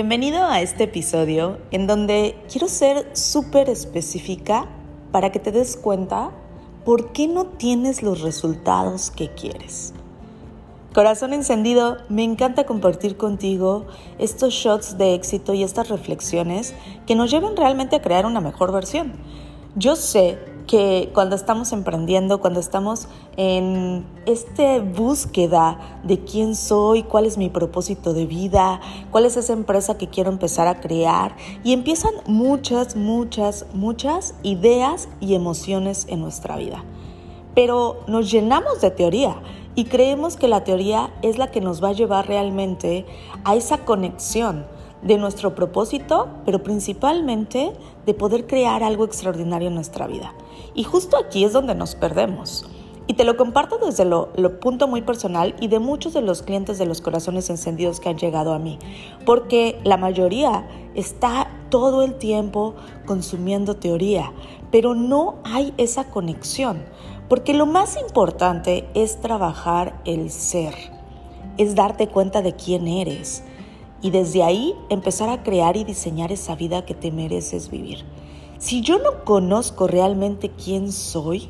Bienvenido a este episodio en donde quiero ser súper específica para que te des cuenta por qué no tienes los resultados que quieres. Corazón encendido, me encanta compartir contigo estos shots de éxito y estas reflexiones que nos llevan realmente a crear una mejor versión. Yo sé que cuando estamos emprendiendo, cuando estamos en esta búsqueda de quién soy, cuál es mi propósito de vida, cuál es esa empresa que quiero empezar a crear, y empiezan muchas, muchas, muchas ideas y emociones en nuestra vida. Pero nos llenamos de teoría y creemos que la teoría es la que nos va a llevar realmente a esa conexión de nuestro propósito, pero principalmente de poder crear algo extraordinario en nuestra vida. Y justo aquí es donde nos perdemos. Y te lo comparto desde lo, punto muy personal y de muchos de los clientes de los corazones encendidos que han llegado a mí, porque la mayoría está todo el tiempo consumiendo teoría, pero no hay esa conexión, porque lo más importante es trabajar el ser, es darte cuenta de quién eres, y desde ahí empezar a crear y diseñar esa vida que te mereces vivir. Si yo no conozco realmente quién soy,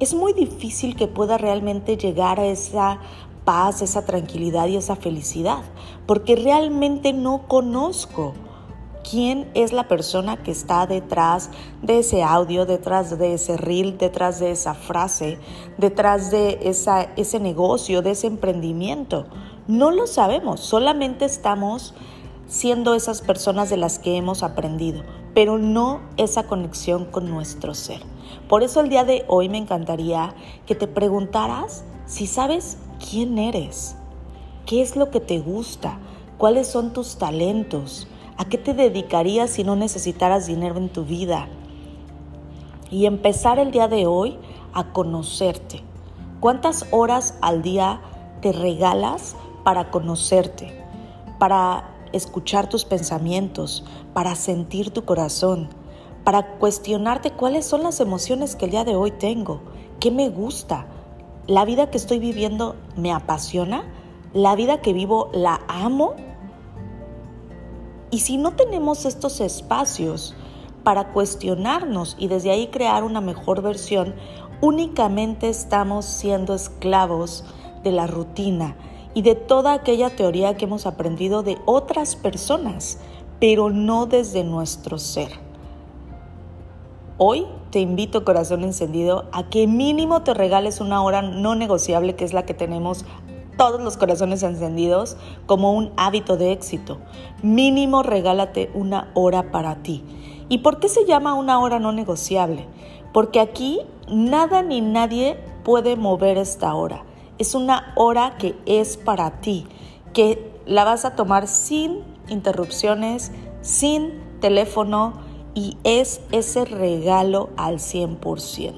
es muy difícil que pueda realmente llegar a esa paz, esa tranquilidad y esa felicidad, porque realmente no conozco quién es la persona que está detrás de ese audio, detrás de ese reel, detrás de esa frase, detrás de esa, ese negocio, de ese emprendimiento. No lo sabemos, solamente estamos siendo esas personas de las que hemos aprendido, pero no esa conexión con nuestro ser. Por eso el día de hoy me encantaría que te preguntaras si sabes quién eres, qué es lo que te gusta, cuáles son tus talentos, a qué te dedicarías si no necesitaras dinero en tu vida. Y empezar el día de hoy a conocerte. ¿Cuántas horas al día te regalas para conocerte, para escuchar tus pensamientos, para sentir tu corazón, para cuestionarte cuáles son las emociones que el día de hoy tengo, qué me gusta, la vida que estoy viviendo me apasiona, la vida que vivo la amo. Y si no tenemos estos espacios para cuestionarnos y desde ahí crear una mejor versión, únicamente estamos siendo esclavos de la rutina, y de toda aquella teoría que hemos aprendido de otras personas, pero no desde nuestro ser. Hoy te invito, corazón encendido, a que mínimo te regales una hora no negociable, que es la que tenemos todos los corazones encendidos, como un hábito de éxito. Mínimo regálate una hora para ti. ¿Y por qué se llama una hora no negociable? Porque aquí nada ni nadie puede mover esta hora es una hora que es para ti, que la vas a tomar sin interrupciones, sin teléfono y es ese regalo al 100%.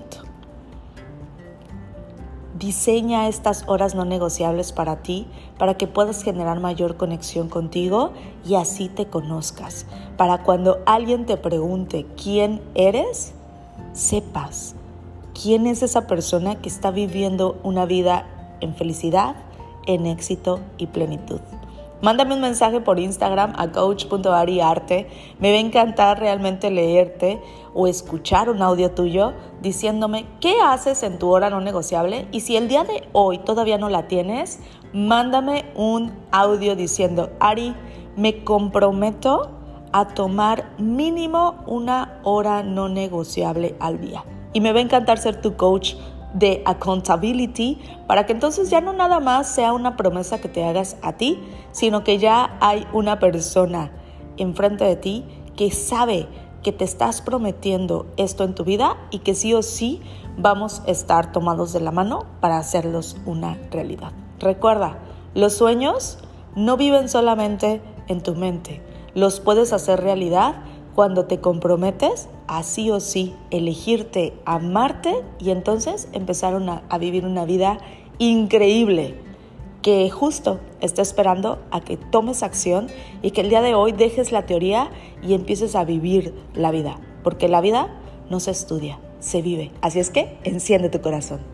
Diseña estas horas no negociables para ti, para que puedas generar mayor conexión contigo y así te conozcas. Para cuando alguien te pregunte quién eres, sepas quién es esa persona que está viviendo una vida en felicidad, en éxito y plenitud. Mándame un mensaje por Instagram a coach.ariarte. Me va a encantar realmente leerte o escuchar un audio tuyo diciéndome qué haces en tu hora no negociable y si el día de hoy todavía no la tienes, mándame un audio diciendo, Ari, me comprometo a tomar mínimo una hora no negociable al día. Y me va a encantar ser tu coach de accountability para que entonces ya no nada más sea una promesa que te hagas a ti, sino que ya hay una persona enfrente de ti que sabe que te estás prometiendo esto en tu vida y que sí o sí vamos a estar tomados de la mano para hacerlos una realidad. Recuerda, los sueños no viven solamente en tu mente, los puedes hacer realidad cuando te comprometes a sí o sí elegirte, amarte y entonces empezar a vivir una vida increíble que justo está esperando a que tomes acción y que el día de hoy dejes la teoría y empieces a vivir la vida, porque la vida no se estudia, se vive. Así es que enciende tu corazón.